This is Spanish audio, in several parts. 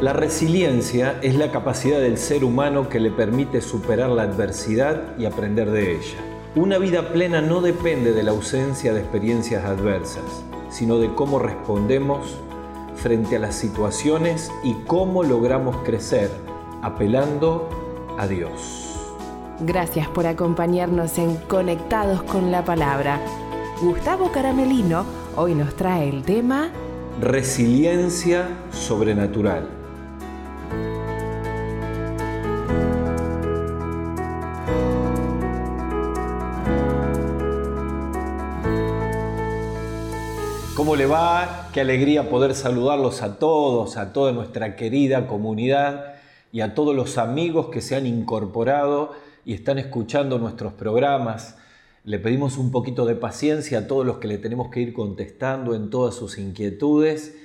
La resiliencia es la capacidad del ser humano que le permite superar la adversidad y aprender de ella. Una vida plena no depende de la ausencia de experiencias adversas, sino de cómo respondemos frente a las situaciones y cómo logramos crecer apelando a Dios. Gracias por acompañarnos en Conectados con la Palabra. Gustavo Caramelino hoy nos trae el tema Resiliencia sobrenatural. Va? Qué alegría poder saludarlos a todos, a toda nuestra querida comunidad y a todos los amigos que se han incorporado y están escuchando nuestros programas. Le pedimos un poquito de paciencia a todos los que le tenemos que ir contestando en todas sus inquietudes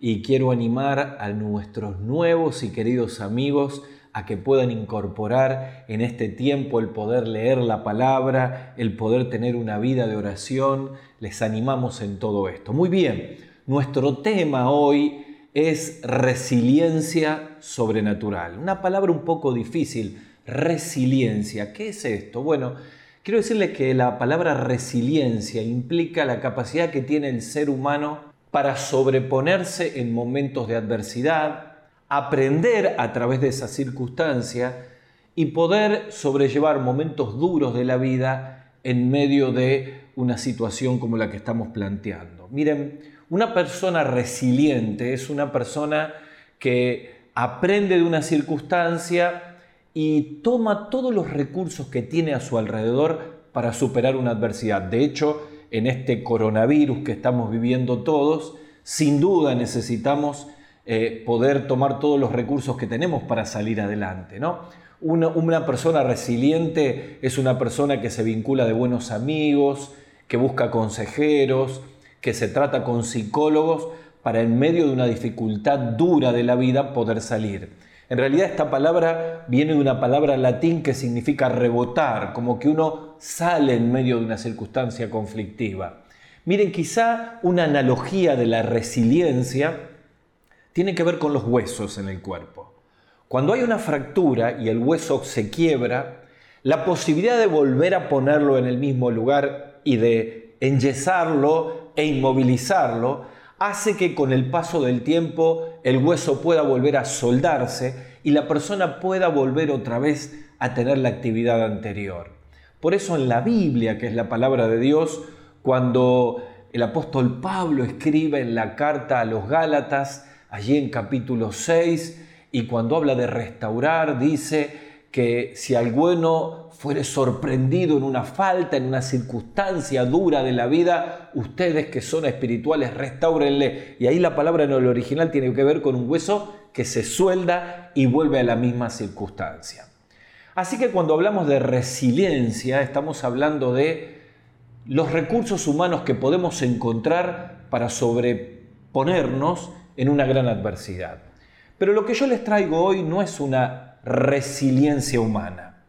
y quiero animar a nuestros nuevos y queridos amigos a que puedan incorporar en este tiempo el poder leer la palabra, el poder tener una vida de oración. Les animamos en todo esto. Muy bien, nuestro tema hoy es resiliencia sobrenatural. Una palabra un poco difícil, resiliencia. ¿Qué es esto? Bueno, quiero decirles que la palabra resiliencia implica la capacidad que tiene el ser humano para sobreponerse en momentos de adversidad, aprender a través de esa circunstancia y poder sobrellevar momentos duros de la vida en medio de una situación como la que estamos planteando. Miren, una persona resiliente es una persona que aprende de una circunstancia y toma todos los recursos que tiene a su alrededor para superar una adversidad. De hecho, en este coronavirus que estamos viviendo todos, sin duda necesitamos eh, poder tomar todos los recursos que tenemos para salir adelante. ¿no? Una, una, persona resiliente es una persona que se vincula de buenos amigos, que busca consejeros, que se trata con psicólogos para en medio de una dificultad dura de la vida poder salir. En realidad esta palabra viene de una palabra latín que significa rebotar, como que uno sale en medio de una circunstancia conflictiva. Miren, quizá una analogía de la resiliencia tiene que ver con los huesos en el cuerpo. Cuando hay una fractura y el hueso se quiebra, la posibilidad de volver a ponerlo en el mismo lugar y de enyesarlo e inmovilizarlo hace que con el paso del tiempo el hueso pueda volver a soldarse y la persona pueda volver otra vez a tener la actividad anterior. Por eso en la Biblia, que es la palabra de Dios, cuando el apóstol Pablo escribe en la carta a los Gálatas, allí en capítulo 6, y cuando habla de restaurar, dice que si alguno fuere sorprendido en una falta, en una circunstancia dura de la vida, ustedes que son espirituales, restáurenle. Y ahí la palabra en el original tiene que ver con un hueso que se suelda y vuelve a la misma circunstancia. Así que cuando hablamos de resiliencia, estamos hablando de los recursos humanos que podemos encontrar para sobreponernos en una gran adversidad. Pero lo que yo les traigo hoy no es una resiliencia humana.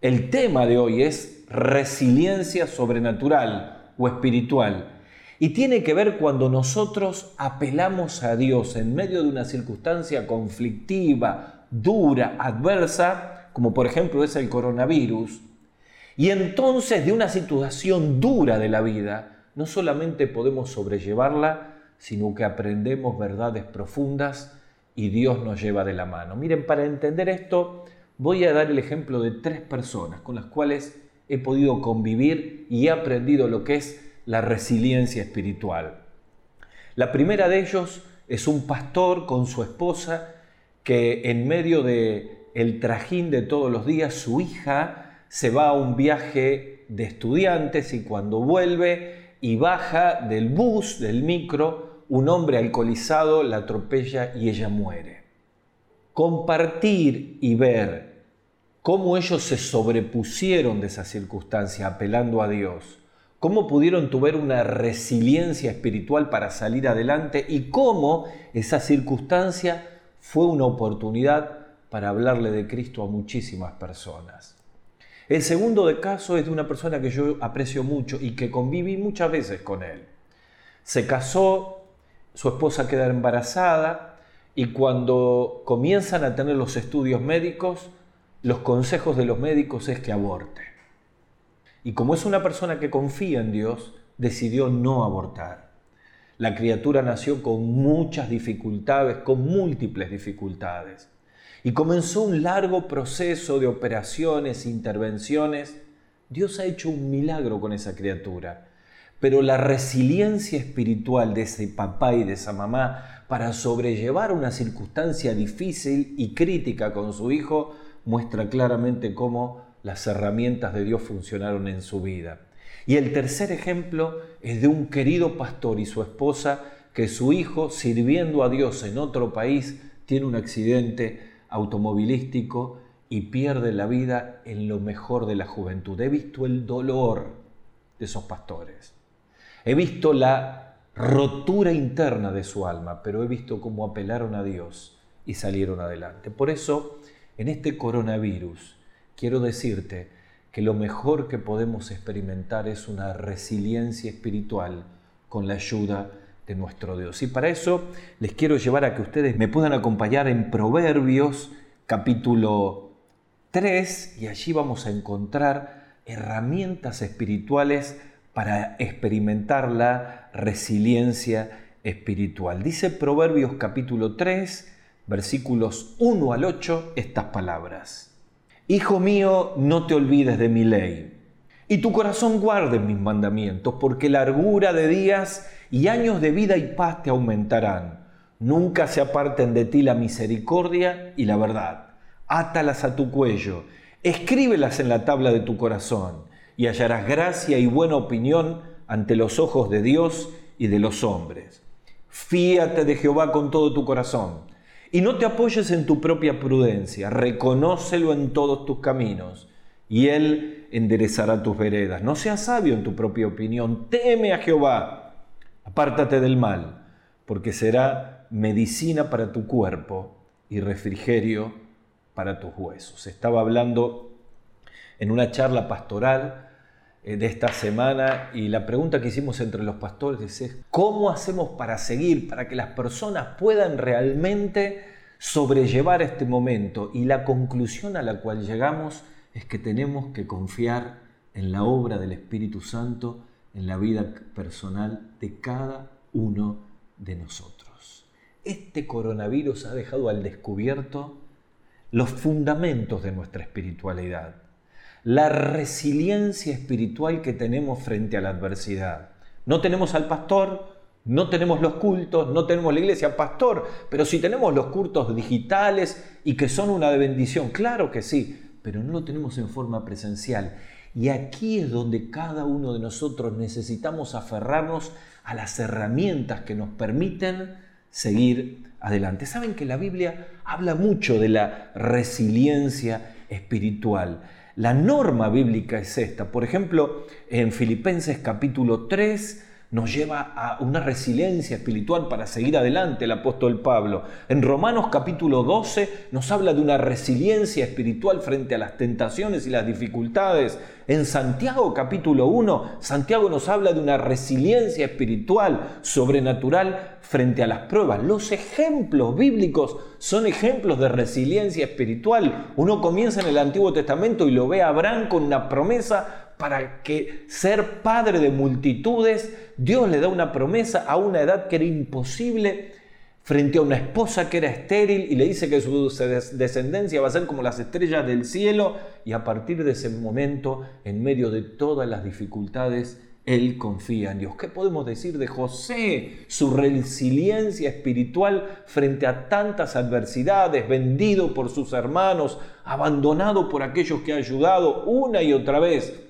El tema de hoy es resiliencia sobrenatural o espiritual. Y tiene que ver cuando nosotros apelamos a Dios en medio de una circunstancia conflictiva, dura, adversa, como por ejemplo es el coronavirus, y entonces de una situación dura de la vida, no solamente podemos sobrellevarla, sino que aprendemos verdades profundas y Dios nos lleva de la mano. Miren, para entender esto voy a dar el ejemplo de tres personas con las cuales he podido convivir y he aprendido lo que es la resiliencia espiritual. La primera de ellos es un pastor con su esposa que en medio de el trajín de todos los días su hija se va a un viaje de estudiantes y cuando vuelve y baja del bus, del micro, un hombre alcoholizado la atropella y ella muere. Compartir y ver cómo ellos se sobrepusieron de esa circunstancia apelando a Dios, cómo pudieron tener una resiliencia espiritual para salir adelante y cómo esa circunstancia fue una oportunidad para hablarle de Cristo a muchísimas personas. El segundo de caso es de una persona que yo aprecio mucho y que conviví muchas veces con él. Se casó su esposa queda embarazada y cuando comienzan a tener los estudios médicos, los consejos de los médicos es que aborte. Y como es una persona que confía en Dios, decidió no abortar. La criatura nació con muchas dificultades, con múltiples dificultades. Y comenzó un largo proceso de operaciones, intervenciones. Dios ha hecho un milagro con esa criatura. Pero la resiliencia espiritual de ese papá y de esa mamá para sobrellevar una circunstancia difícil y crítica con su hijo muestra claramente cómo las herramientas de Dios funcionaron en su vida. Y el tercer ejemplo es de un querido pastor y su esposa que su hijo, sirviendo a Dios en otro país, tiene un accidente automovilístico y pierde la vida en lo mejor de la juventud. He visto el dolor de esos pastores. He visto la rotura interna de su alma, pero he visto cómo apelaron a Dios y salieron adelante. Por eso, en este coronavirus, quiero decirte que lo mejor que podemos experimentar es una resiliencia espiritual con la ayuda de nuestro Dios. Y para eso les quiero llevar a que ustedes me puedan acompañar en Proverbios capítulo 3 y allí vamos a encontrar herramientas espirituales para experimentar la resiliencia espiritual. Dice Proverbios capítulo 3, versículos 1 al 8 estas palabras. Hijo mío, no te olvides de mi ley, y tu corazón guarde mis mandamientos, porque largura de días y años de vida y paz te aumentarán. Nunca se aparten de ti la misericordia y la verdad. Átalas a tu cuello, escríbelas en la tabla de tu corazón, y hallarás gracia y buena opinión ante los ojos de Dios y de los hombres. Fíate de Jehová con todo tu corazón y no te apoyes en tu propia prudencia, reconócelo en todos tus caminos, y Él enderezará tus veredas. No seas sabio en tu propia opinión, teme a Jehová, apártate del mal, porque será medicina para tu cuerpo y refrigerio para tus huesos. Estaba hablando en una charla pastoral de esta semana y la pregunta que hicimos entre los pastores es, ¿cómo hacemos para seguir, para que las personas puedan realmente sobrellevar este momento? Y la conclusión a la cual llegamos es que tenemos que confiar en la obra del Espíritu Santo en la vida personal de cada uno de nosotros. Este coronavirus ha dejado al descubierto los fundamentos de nuestra espiritualidad la resiliencia espiritual que tenemos frente a la adversidad. No tenemos al pastor, no tenemos los cultos, no tenemos la iglesia pastor, pero si tenemos los cultos digitales y que son una bendición, claro que sí, pero no lo tenemos en forma presencial. Y aquí es donde cada uno de nosotros necesitamos aferrarnos a las herramientas que nos permiten seguir adelante. Saben que la Biblia habla mucho de la resiliencia espiritual. La norma bíblica es esta. Por ejemplo, en Filipenses capítulo 3 nos lleva a una resiliencia espiritual para seguir adelante el apóstol Pablo. En Romanos capítulo 12 nos habla de una resiliencia espiritual frente a las tentaciones y las dificultades. En Santiago capítulo 1, Santiago nos habla de una resiliencia espiritual sobrenatural frente a las pruebas. Los ejemplos bíblicos son ejemplos de resiliencia espiritual. Uno comienza en el Antiguo Testamento y lo ve a Abraham con una promesa para que ser padre de multitudes, Dios le da una promesa a una edad que era imposible frente a una esposa que era estéril y le dice que su descendencia va a ser como las estrellas del cielo y a partir de ese momento, en medio de todas las dificultades, él confía en Dios. ¿Qué podemos decir de José? Su resiliencia espiritual frente a tantas adversidades, vendido por sus hermanos, abandonado por aquellos que ha ayudado una y otra vez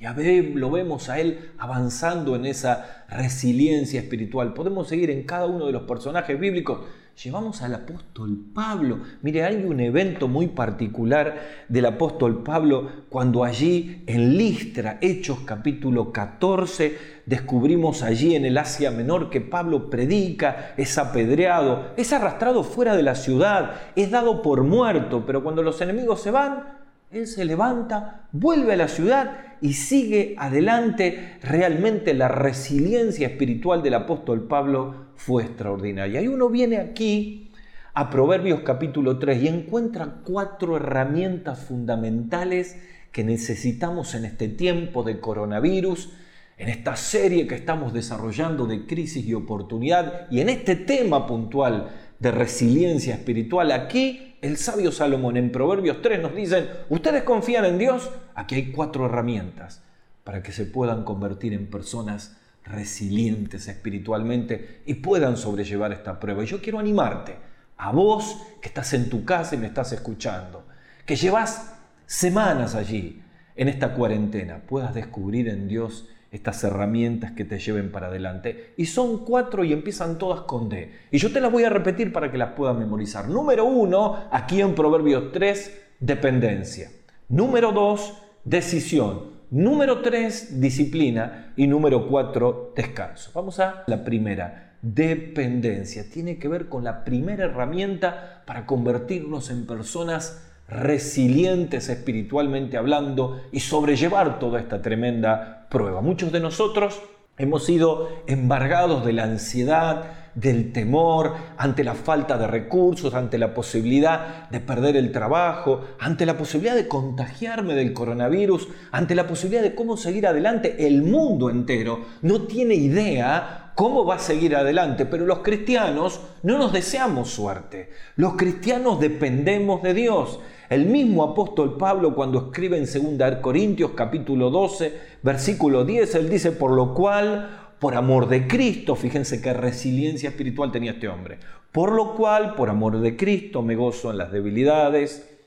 y a ver, lo vemos a él avanzando en esa resiliencia espiritual. Podemos seguir en cada uno de los personajes bíblicos. Llevamos al apóstol Pablo. Mire, hay un evento muy particular del apóstol Pablo cuando allí en Listra, Hechos capítulo 14, descubrimos allí en el Asia Menor que Pablo predica, es apedreado, es arrastrado fuera de la ciudad, es dado por muerto, pero cuando los enemigos se van, él se levanta, vuelve a la ciudad y sigue adelante. Realmente la resiliencia espiritual del apóstol Pablo fue extraordinaria. Y uno viene aquí a Proverbios capítulo 3 y encuentra cuatro herramientas fundamentales que necesitamos en este tiempo de coronavirus, en esta serie que estamos desarrollando de crisis y oportunidad y en este tema puntual de resiliencia espiritual. Aquí el sabio Salomón en Proverbios 3 nos dice, ustedes confían en Dios, aquí hay cuatro herramientas para que se puedan convertir en personas resilientes espiritualmente y puedan sobrellevar esta prueba. Y yo quiero animarte, a vos que estás en tu casa y me estás escuchando, que llevas semanas allí en esta cuarentena, puedas descubrir en Dios estas herramientas que te lleven para adelante. Y son cuatro y empiezan todas con D. Y yo te las voy a repetir para que las puedas memorizar. Número uno, aquí en Proverbios 3, dependencia. Número dos, decisión. Número tres, disciplina. Y número cuatro, descanso. Vamos a la primera, dependencia. Tiene que ver con la primera herramienta para convertirnos en personas resilientes espiritualmente hablando y sobrellevar toda esta tremenda prueba. Muchos de nosotros hemos sido embargados de la ansiedad, del temor, ante la falta de recursos, ante la posibilidad de perder el trabajo, ante la posibilidad de contagiarme del coronavirus, ante la posibilidad de cómo seguir adelante. El mundo entero no tiene idea cómo va a seguir adelante, pero los cristianos no nos deseamos suerte. Los cristianos dependemos de Dios. El mismo apóstol Pablo cuando escribe en 2 Corintios capítulo 12, versículo 10, él dice, por lo cual, por amor de Cristo, fíjense qué resiliencia espiritual tenía este hombre, por lo cual, por amor de Cristo, me gozo en las debilidades,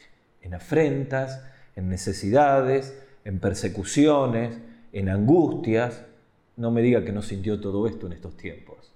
en afrentas, en necesidades, en persecuciones, en angustias. No me diga que no sintió todo esto en estos tiempos.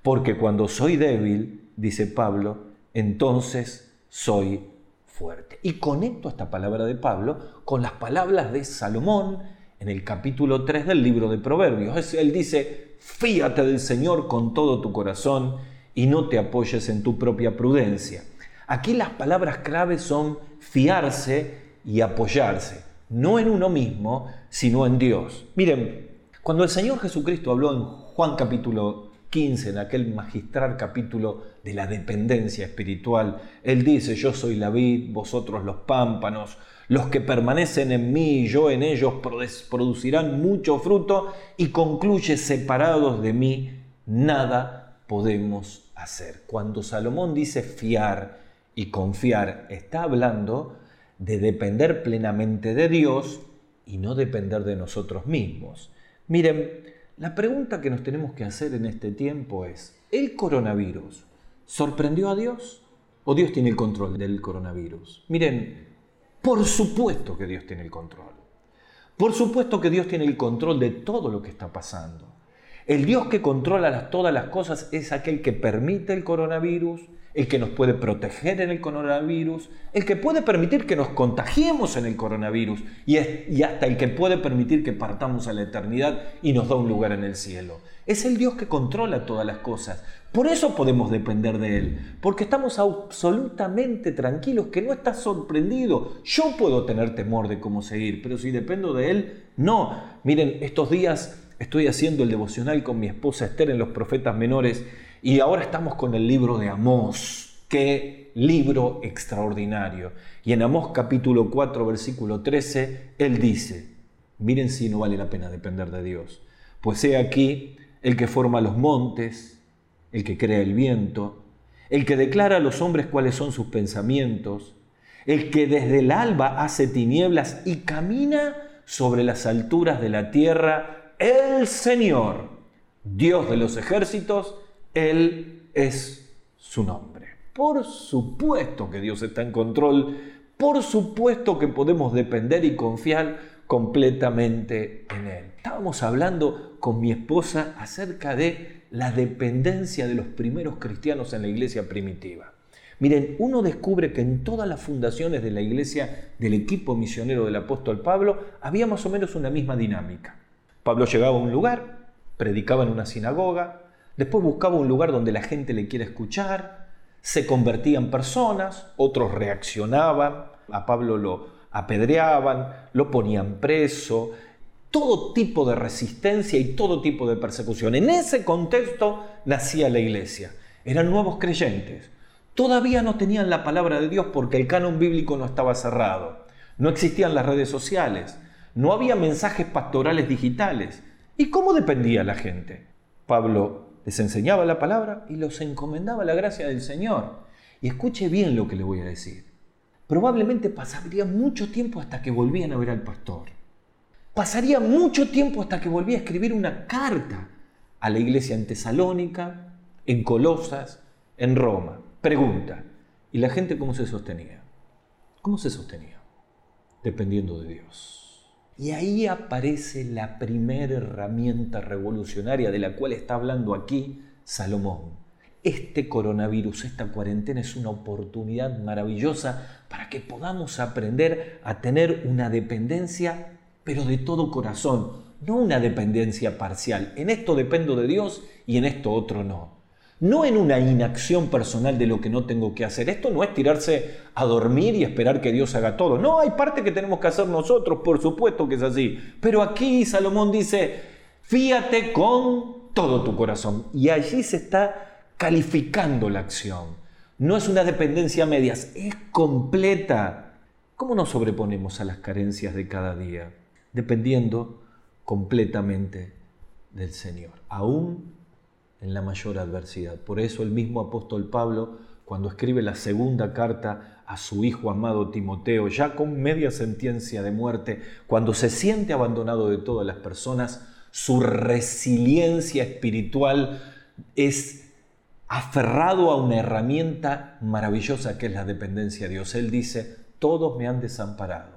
Porque cuando soy débil, dice Pablo, entonces soy fuerte. Y conecto esta palabra de Pablo con las palabras de Salomón en el capítulo 3 del libro de Proverbios. Él dice, fíate del Señor con todo tu corazón y no te apoyes en tu propia prudencia. Aquí las palabras claves son fiarse y apoyarse, no en uno mismo, sino en Dios. Miren, cuando el Señor Jesucristo habló en Juan capítulo 15, en aquel magistral capítulo de la dependencia espiritual, Él dice, yo soy la vid, vosotros los pámpanos, los que permanecen en mí y yo en ellos producirán mucho fruto y concluye, separados de mí, nada podemos hacer. Cuando Salomón dice fiar y confiar, está hablando de depender plenamente de Dios y no depender de nosotros mismos. Miren, la pregunta que nos tenemos que hacer en este tiempo es, ¿el coronavirus sorprendió a Dios o Dios tiene el control del coronavirus? Miren, por supuesto que Dios tiene el control. Por supuesto que Dios tiene el control de todo lo que está pasando. El Dios que controla todas las cosas es aquel que permite el coronavirus, el que nos puede proteger en el coronavirus, el que puede permitir que nos contagiemos en el coronavirus y, hasta el que puede permitir que partamos a la eternidad y nos da un lugar en el cielo. Es el Dios que controla todas las cosas. Por eso podemos depender de Él, porque estamos absolutamente tranquilos, que no está sorprendido. Yo puedo tener temor de cómo seguir, pero si dependo de Él, no. Miren, estos días estoy haciendo el devocional con mi esposa Esther en los profetas menores y ahora estamos con el libro de Amós. Qué libro extraordinario. Y en Amós capítulo 4, versículo 13, él dice, miren si no vale la pena depender de Dios. Pues he aquí el que forma los montes, el que crea el viento, el que declara a los hombres cuáles son sus pensamientos, el que desde el alba hace tinieblas y camina sobre las alturas de la tierra, el Señor, Dios de los ejércitos, él es su nombre. Por supuesto que Dios está en control, por supuesto que podemos depender y confiar completamente en Él. Estábamos hablando con mi esposa acerca de la dependencia de los primeros cristianos en la iglesia primitiva. Miren, uno descubre que en todas las fundaciones de la iglesia del equipo misionero del apóstol Pablo había más o menos una misma dinámica. Pablo llegaba a un lugar, predicaba en una sinagoga, Después buscaba un lugar donde la gente le quiera escuchar, se convertían personas, otros reaccionaban, a Pablo lo apedreaban, lo ponían preso, todo tipo de resistencia y todo tipo de persecución. En ese contexto nacía la iglesia. Eran nuevos creyentes. Todavía no tenían la palabra de Dios porque el canon bíblico no estaba cerrado. No existían las redes sociales. No había mensajes pastorales digitales. ¿Y cómo dependía la gente? Pablo les enseñaba la palabra y los encomendaba la gracia del Señor. Y escuche bien lo que le voy a decir. Probablemente pasaría mucho tiempo hasta que volvían a ver al pastor. Pasaría mucho tiempo hasta que volvía a escribir una carta a la iglesia en Tesalónica, en Colosas, en Roma. Pregunta, ¿y la gente cómo se sostenía? ¿Cómo se sostenía? Dependiendo de Dios. Y ahí aparece la primera herramienta revolucionaria de la cual está hablando aquí Salomón. Este coronavirus, esta cuarentena es una oportunidad maravillosa para que podamos aprender a tener una dependencia, pero de todo corazón, no una dependencia parcial. En esto dependo de Dios y en esto otro no no en una inacción personal de lo que no tengo que hacer. Esto no es tirarse a dormir y esperar que Dios haga todo. No, hay parte que tenemos que hacer nosotros, por supuesto que es así. Pero aquí Salomón dice, fíate con todo tu corazón. Y allí se está calificando la acción. No es una dependencia a medias, es completa. ¿Cómo nos sobreponemos a las carencias de cada día? Dependiendo completamente del Señor, aún en la mayor adversidad. Por eso el mismo apóstol Pablo, cuando escribe la segunda carta a su hijo amado Timoteo, ya con media sentencia de muerte, cuando se siente abandonado de todas las personas, su resiliencia espiritual es aferrado a una herramienta maravillosa que es la dependencia de Dios. Él dice, todos me han desamparado,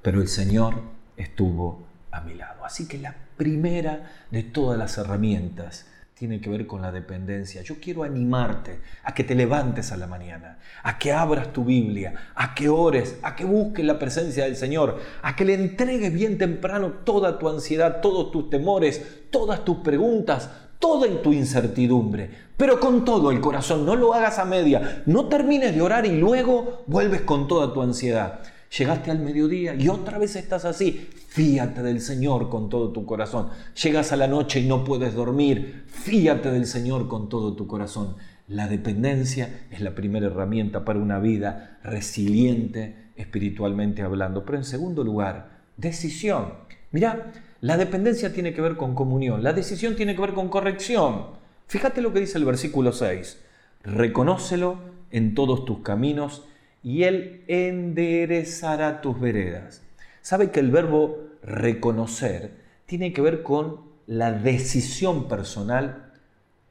pero el Señor estuvo a mi lado. Así que la primera de todas las herramientas tiene que ver con la dependencia. Yo quiero animarte a que te levantes a la mañana, a que abras tu Biblia, a que ores, a que busques la presencia del Señor, a que le entregues bien temprano toda tu ansiedad, todos tus temores, todas tus preguntas, toda tu incertidumbre, pero con todo el corazón, no lo hagas a media, no termines de orar y luego vuelves con toda tu ansiedad. Llegaste al mediodía y otra vez estás así. Fíate del Señor con todo tu corazón. Llegas a la noche y no puedes dormir. Fíate del Señor con todo tu corazón. La dependencia es la primera herramienta para una vida resiliente espiritualmente hablando. Pero en segundo lugar, decisión. Mira, la dependencia tiene que ver con comunión. La decisión tiene que ver con corrección. Fíjate lo que dice el versículo 6. Reconócelo en todos tus caminos y Él enderezará tus veredas. Sabe que el verbo reconocer tiene que ver con la decisión personal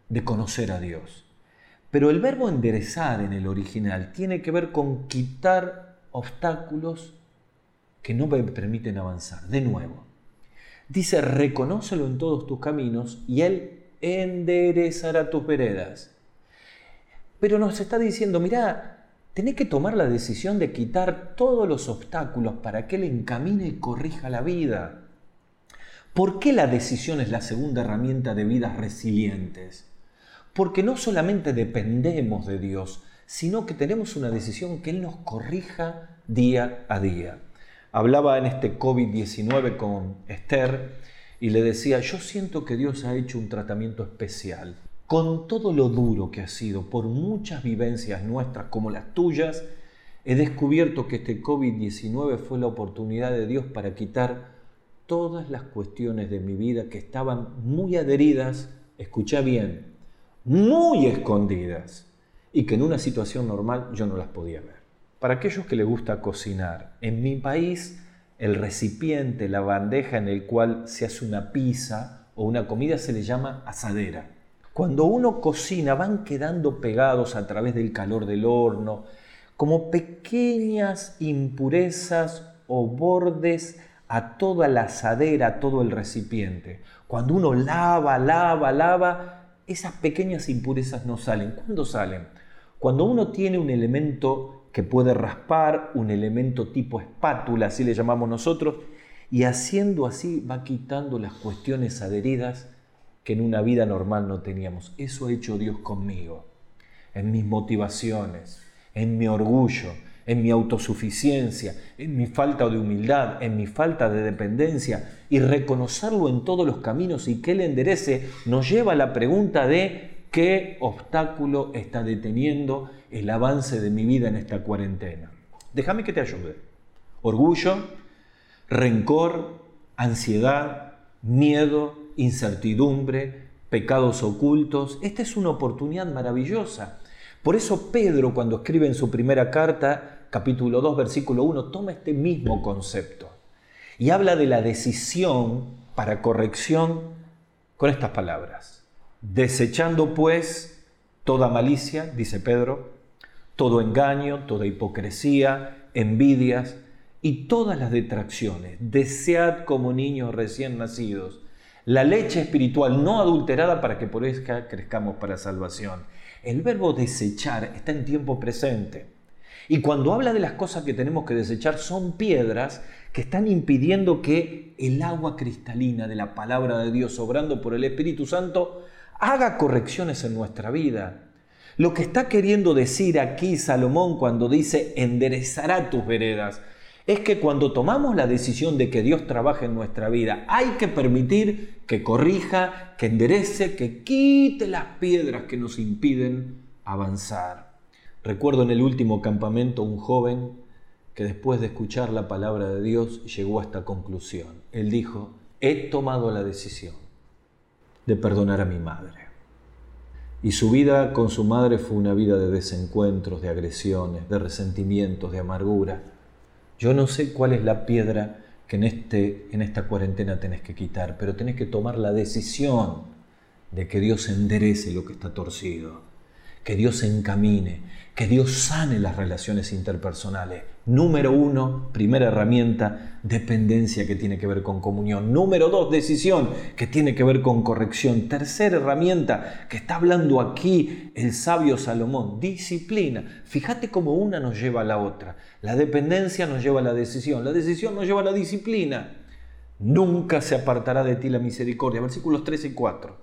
de conocer a Dios. Pero el verbo enderezar en el original tiene que ver con quitar obstáculos que no me permiten avanzar. De nuevo, dice, reconócelo en todos tus caminos y Él enderezará tus veredas. Pero nos está diciendo, mira, tenés que tomar la decisión de quitar todos los obstáculos para que Él encamine y corrija la vida. ¿Por qué la decisión es la segunda herramienta de vidas resilientes? Porque no solamente dependemos de Dios, sino que tenemos una decisión que Él nos corrija día a día. Hablaba en este COVID-19 con Esther y le decía, yo siento que Dios ha hecho un tratamiento especial con todo lo duro que ha sido, por muchas vivencias nuestras como las tuyas, he descubierto que este COVID-19 fue la oportunidad de Dios para quitar todas las cuestiones de mi vida que estaban muy adheridas, escucha bien, muy escondidas y que en una situación normal yo no las podía ver. Para aquellos que les gusta cocinar, en mi país el recipiente, la bandeja en el cual se hace una pizza o una comida se le llama asadera. Cuando uno cocina van quedando pegados a través del calor del horno como pequeñas impurezas o bordes a toda la asadera, a todo el recipiente. Cuando uno lava, lava, lava, esas pequeñas impurezas no salen. ¿Cuándo salen? Cuando uno tiene un elemento que puede raspar, un elemento tipo espátula, así le llamamos nosotros, y haciendo así va quitando las cuestiones adheridas que en una vida normal no teníamos. Eso ha hecho Dios conmigo, en mis motivaciones, en mi orgullo, en mi autosuficiencia, en mi falta de humildad, en mi falta de dependencia y reconocerlo en todos los caminos y que Él enderece nos lleva a la pregunta de ¿Qué obstáculo está deteniendo el avance de mi vida en esta cuarentena? Déjame que te ayude. Orgullo, rencor, ansiedad, miedo, incertidumbre, pecados ocultos. Esta es una oportunidad maravillosa. Por eso Pedro, cuando escribe en su primera carta, capítulo 2, versículo 1, toma este mismo concepto y habla de la decisión para corrección con estas palabras. Desechando pues toda malicia, dice Pedro, todo engaño, toda hipocresía, envidias y todas las detracciones. Desead como niños recién nacidos la leche espiritual no adulterada para que por ella crezcamos para salvación. El verbo desechar está en tiempo presente. Y cuando habla de las cosas que tenemos que desechar, son piedras que están impidiendo que el agua cristalina de la palabra de Dios, obrando por el Espíritu Santo, haga correcciones en nuestra vida. Lo que está queriendo decir aquí Salomón cuando dice enderezará tus veredas, es que cuando tomamos la decisión de que Dios trabaje en nuestra vida, hay que permitir que corrija, que enderece, que quite las piedras que nos impiden avanzar. Recuerdo en el último campamento un joven que después de escuchar la palabra de Dios llegó a esta conclusión. Él dijo, he tomado la decisión de perdonar a mi madre. Y su vida con su madre fue una vida de desencuentros, de agresiones, de resentimientos, de amargura yo no sé cuál es la piedra que en, este, en esta cuarentena tenés que quitar, pero tenés que tomar la decisión de que Dios enderece lo que está torcido, que Dios encamine, que Dios sane las relaciones interpersonales. Número uno, primera herramienta, dependencia que tiene que ver con comunión. Número dos, decisión que tiene que ver con corrección. Tercera herramienta que está hablando aquí el sabio Salomón, disciplina. Fíjate cómo una nos lleva a la otra. La dependencia nos lleva a la decisión, la decisión nos lleva a la disciplina. Nunca se apartará de ti la misericordia. Versículos 3 y 4.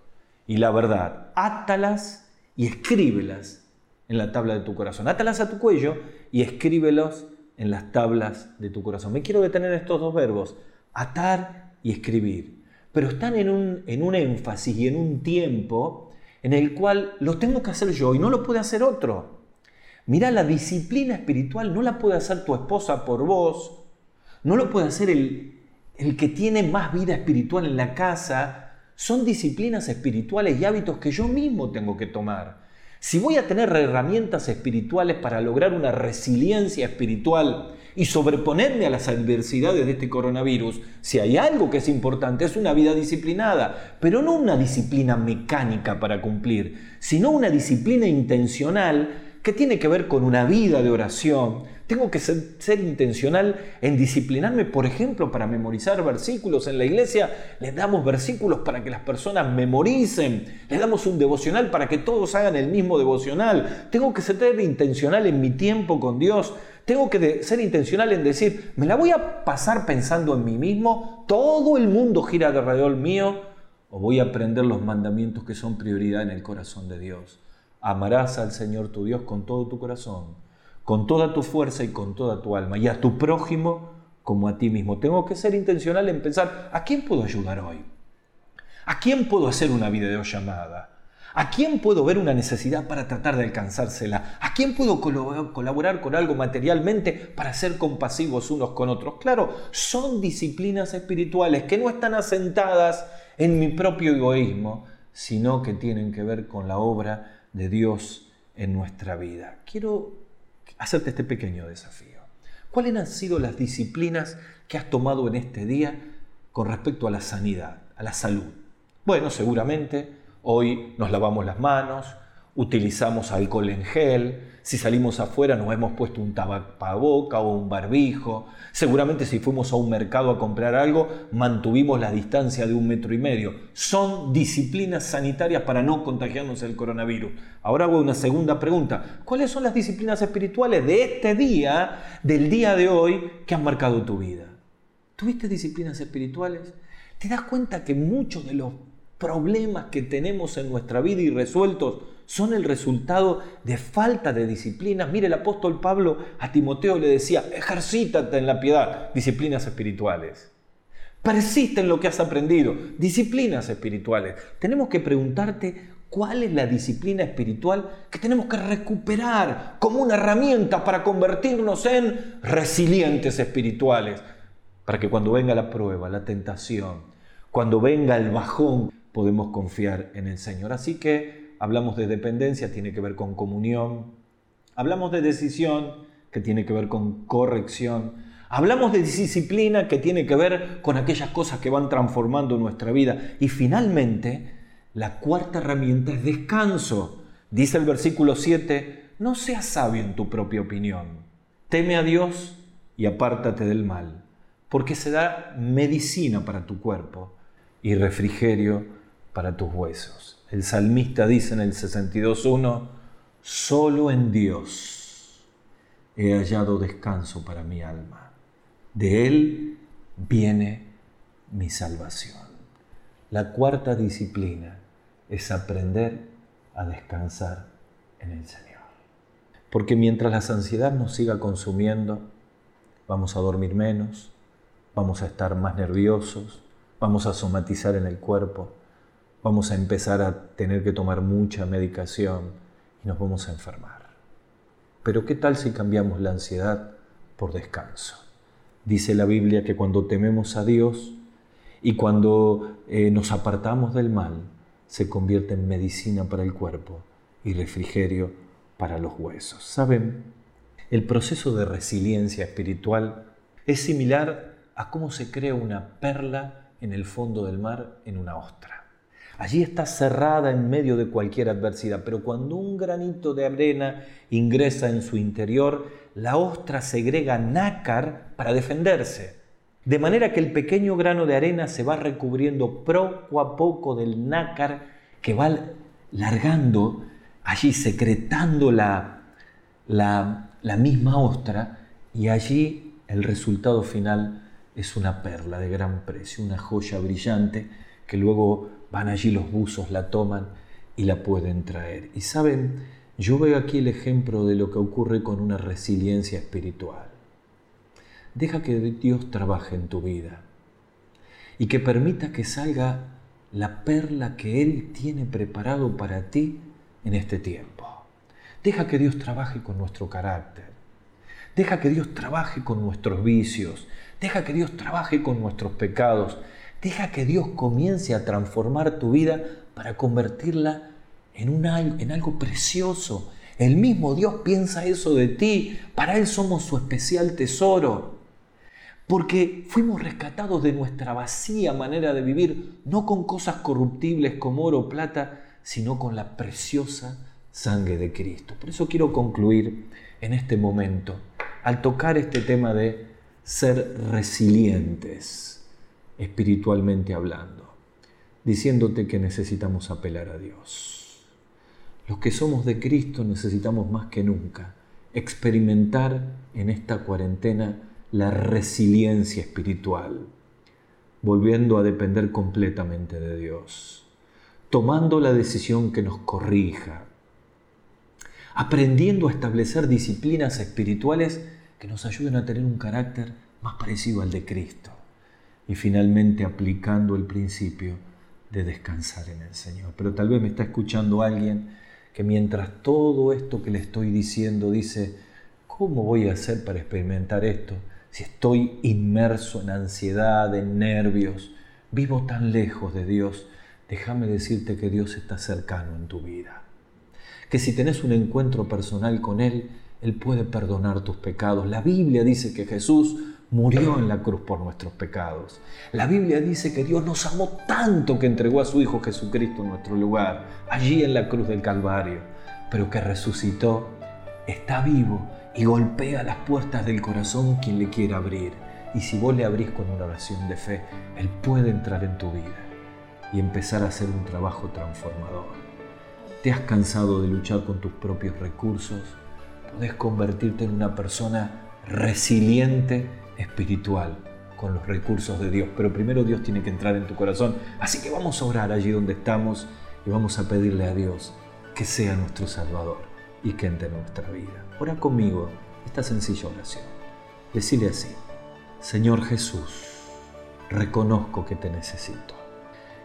Y la verdad, átalas y escríbelas en la tabla de tu corazón. Átalas a tu cuello y escríbelos en las tablas de tu corazón. Me quiero detener en estos dos verbos, atar y escribir. Pero están en un, en un énfasis y en un tiempo en el cual lo tengo que hacer yo y no lo puede hacer otro. Mira, la disciplina espiritual no la puede hacer tu esposa por vos, no lo puede hacer el, el que tiene más vida espiritual en la casa, son disciplinas espirituales y hábitos que yo mismo tengo que tomar. Si voy a tener herramientas espirituales para lograr una resiliencia espiritual y sobreponerme a las adversidades de este coronavirus, si hay algo que es importante es una vida disciplinada, pero no una disciplina mecánica para cumplir, sino una disciplina intencional que tiene que ver con una vida de oración. Tengo que ser, intencional en disciplinarme, por ejemplo, para memorizar versículos. En la iglesia les damos versículos para que las personas memoricen. Les damos un devocional para que todos hagan el mismo devocional. Tengo que ser intencional en mi tiempo con Dios. Tengo que ser intencional en decir, ¿me la voy a pasar pensando en mí mismo? ¿Todo el mundo gira alrededor mío? ¿O voy a aprender los mandamientos que son prioridad en el corazón de Dios? Amarás al Señor tu Dios con todo tu corazón, con toda tu fuerza y con toda tu alma, y a tu prójimo como a ti mismo. Tengo que ser intencional en pensar, ¿a quién puedo ayudar hoy? ¿A quién puedo hacer una videollamada? ¿A quién puedo ver una necesidad para tratar de alcanzársela? ¿A quién puedo colaborar con algo materialmente para ser compasivos unos con otros? Claro, son disciplinas espirituales que no están asentadas en mi propio egoísmo, sino que tienen que ver con la obra de Dios en nuestra vida. Quiero hacerte este pequeño desafío. ¿Cuáles han sido las disciplinas que has tomado en este día con respecto a la sanidad, a la salud? Bueno, seguramente hoy nos lavamos las manos, utilizamos alcohol en gel, si salimos afuera nos hemos puesto un tabacaboca o un barbijo, seguramente si fuimos a un mercado a comprar algo mantuvimos la distancia de un metro y medio. Son disciplinas sanitarias para no contagiarnos el coronavirus. Ahora hago una segunda pregunta. ¿Cuáles son las disciplinas espirituales de este día, del día de hoy, que han marcado tu vida? ¿Tuviste disciplinas espirituales? ¿Te das cuenta que muchos de los problemas que tenemos en nuestra vida irresueltos son el resultado de falta de disciplinas. Mire, el apóstol Pablo a Timoteo le decía, ejercítate en la piedad, disciplinas espirituales. Persiste en lo que has aprendido, disciplinas espirituales. Tenemos que preguntarte cuál es la disciplina espiritual que tenemos que recuperar como una herramienta para convertirnos en resilientes espirituales, para que cuando venga la prueba, la tentación, cuando venga el bajón, podemos confiar en el Señor. Así que hablamos de dependencia, tiene que ver con comunión, hablamos de decisión, que tiene que ver con corrección, hablamos de disciplina, que tiene que ver con aquellas cosas que van transformando nuestra vida, y finalmente, la cuarta herramienta es descanso. Dice el versículo 7, no seas sabio en tu propia opinión. Teme a Dios y apártate del mal, porque se da medicina para tu cuerpo y refrigerio para tus huesos. El salmista dice en el 62.1, solo en Dios he hallado descanso para mi alma. De Él viene mi salvación. La cuarta disciplina es aprender a descansar en el Señor. Porque mientras la ansiedad nos siga consumiendo, vamos a dormir menos, vamos a estar más nerviosos, vamos a somatizar en el cuerpo, vamos a empezar a tener que tomar mucha medicación y nos vamos a enfermar. Pero ¿qué tal si cambiamos la ansiedad por descanso? Dice la Biblia que cuando tememos a Dios y cuando eh, nos apartamos del mal, se convierte en medicina para el cuerpo y refrigerio para los huesos. ¿Saben? El proceso de resiliencia espiritual es similar a cómo se crea una perla en el fondo del mar en una ostra. Allí está cerrada en medio de cualquier adversidad, pero cuando un granito de arena ingresa en su interior, la ostra segrega nácar para defenderse. De manera que el pequeño grano de arena se va recubriendo poco a poco del nácar que va largando allí, secretando la, la, misma ostra, y allí el resultado final es una perla de gran precio, una joya brillante que luego van allí los buzos, la toman y la pueden traer. Y saben, yo veo aquí el ejemplo de lo que ocurre con una resiliencia espiritual. Deja que Dios trabaje en tu vida y que permita que salga la perla que Él tiene preparado para ti en este tiempo. Deja que Dios trabaje con nuestro carácter. Deja que Dios trabaje con nuestros vicios. Deja que Dios trabaje con nuestros pecados. Deja que Dios comience a transformar tu vida para convertirla en, en algo precioso. El mismo Dios piensa eso de ti. Para Él somos su especial tesoro porque fuimos rescatados de nuestra vacía manera de vivir, no con cosas corruptibles como oro o plata, sino con la preciosa sangre de Cristo. Por eso quiero concluir en este momento, al tocar este tema de ser resilientes, espiritualmente hablando, diciéndote que necesitamos apelar a Dios. Los que somos de Cristo necesitamos más que nunca experimentar en esta cuarentena la resiliencia espiritual, volviendo a depender completamente de Dios, tomando la decisión que nos corrija, aprendiendo a establecer disciplinas espirituales que nos ayuden a tener un carácter más parecido al de Cristo y finalmente aplicando el principio de descansar en el Señor. Pero tal vez me está escuchando alguien que mientras todo esto que le estoy diciendo dice, ¿cómo voy a hacer para experimentar esto? si estoy inmerso en ansiedad, en nervios, vivo tan lejos de Dios, déjame decirte que Dios está cercano en tu vida. Que si tenés un encuentro personal con Él, Él puede perdonar tus pecados. La Biblia dice que Jesús murió en la cruz por nuestros pecados. La Biblia dice que Dios nos amó tanto que entregó a su Hijo Jesucristo en nuestro lugar, allí en la cruz del Calvario, pero que resucitó, está vivo y golpea las puertas del corazón quien le quiera abrir. Y si vos le abrís con una oración de fe, Él puede entrar en tu vida y empezar a hacer un trabajo transformador. ¿Te has cansado de luchar con tus propios recursos? Podés convertirte en una persona resiliente espiritual con los recursos de Dios. Pero primero Dios tiene que entrar en tu corazón. Así que vamos a orar allí donde estamos y vamos a pedirle a Dios que sea nuestro Salvador y que entre en nuestra vida. Ora conmigo esta sencilla oración. Decile así, Señor Jesús, reconozco que te necesito.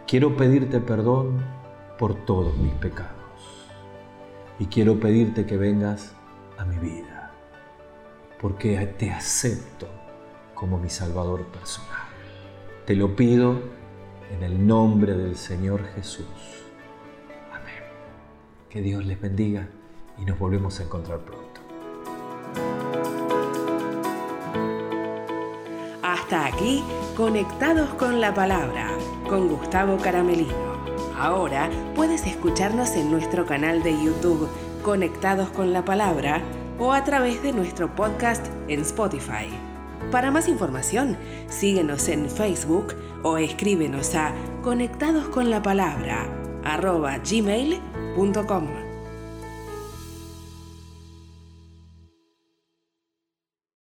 Quiero pedirte perdón por todos mis pecados. Y quiero pedirte que vengas a mi vida, porque te acepto como mi Salvador personal. Te lo pido en el nombre del Señor Jesús. Amén. Que Dios les bendiga y nos volvemos a encontrar pronto. Hasta aquí, conectados con la palabra, con Gustavo Caramelino. Ahora puedes escucharnos en nuestro canal de YouTube, Conectados con la palabra, o a través de nuestro podcast en Spotify. Para más información, síguenos en Facebook o escríbenos a conectadosconlapalabra arroba gmail.com.